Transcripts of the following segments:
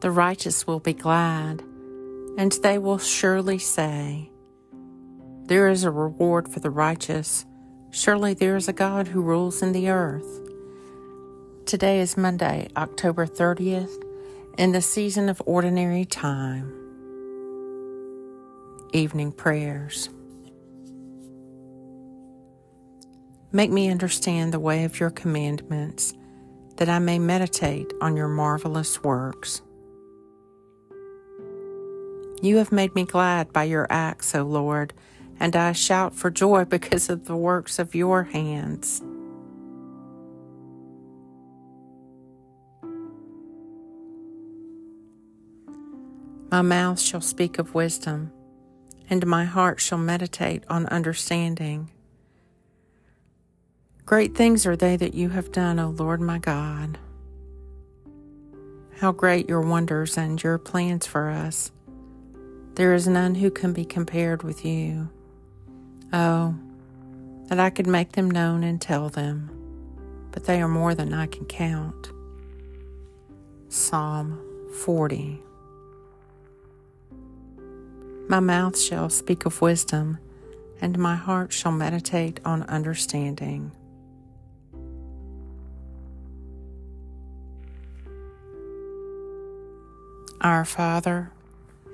The righteous will be glad, and they will surely say, There is a reward for the righteous. Surely there is a God who rules in the earth. Today is Monday, October 30th, in the season of ordinary time. Evening prayers. Make me understand the way of your commandments, that I may meditate on your marvelous works. You have made me glad by your acts, O Lord, and I shout for joy because of the works of your hands. My mouth shall speak of wisdom, and my heart shall meditate on understanding. Great things are they that you have done, O Lord my God. How great your wonders and your plans for us. There is none who can be compared with you. Oh, that I could make them known and tell them, but they are more than I can count. Psalm 40 My mouth shall speak of wisdom, and my heart shall meditate on understanding. Our Father,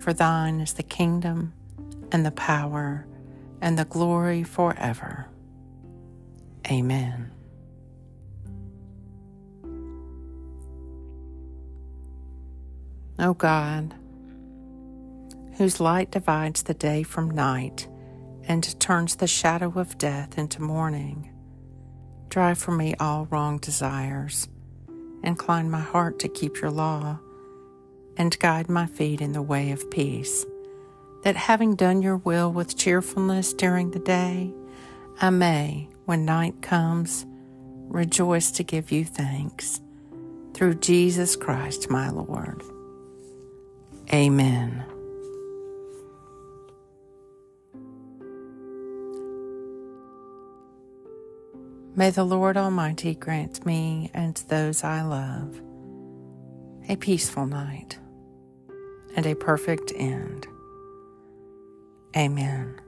For thine is the kingdom and the power and the glory forever. Amen. O God, whose light divides the day from night and turns the shadow of death into morning, drive from me all wrong desires, incline my heart to keep your law and guide my feet in the way of peace, that having done your will with cheerfulness during the day, I may, when night comes, rejoice to give you thanks. Through Jesus Christ, my Lord. Amen. May the Lord Almighty grant me and those I love a peaceful night and a perfect end. Amen.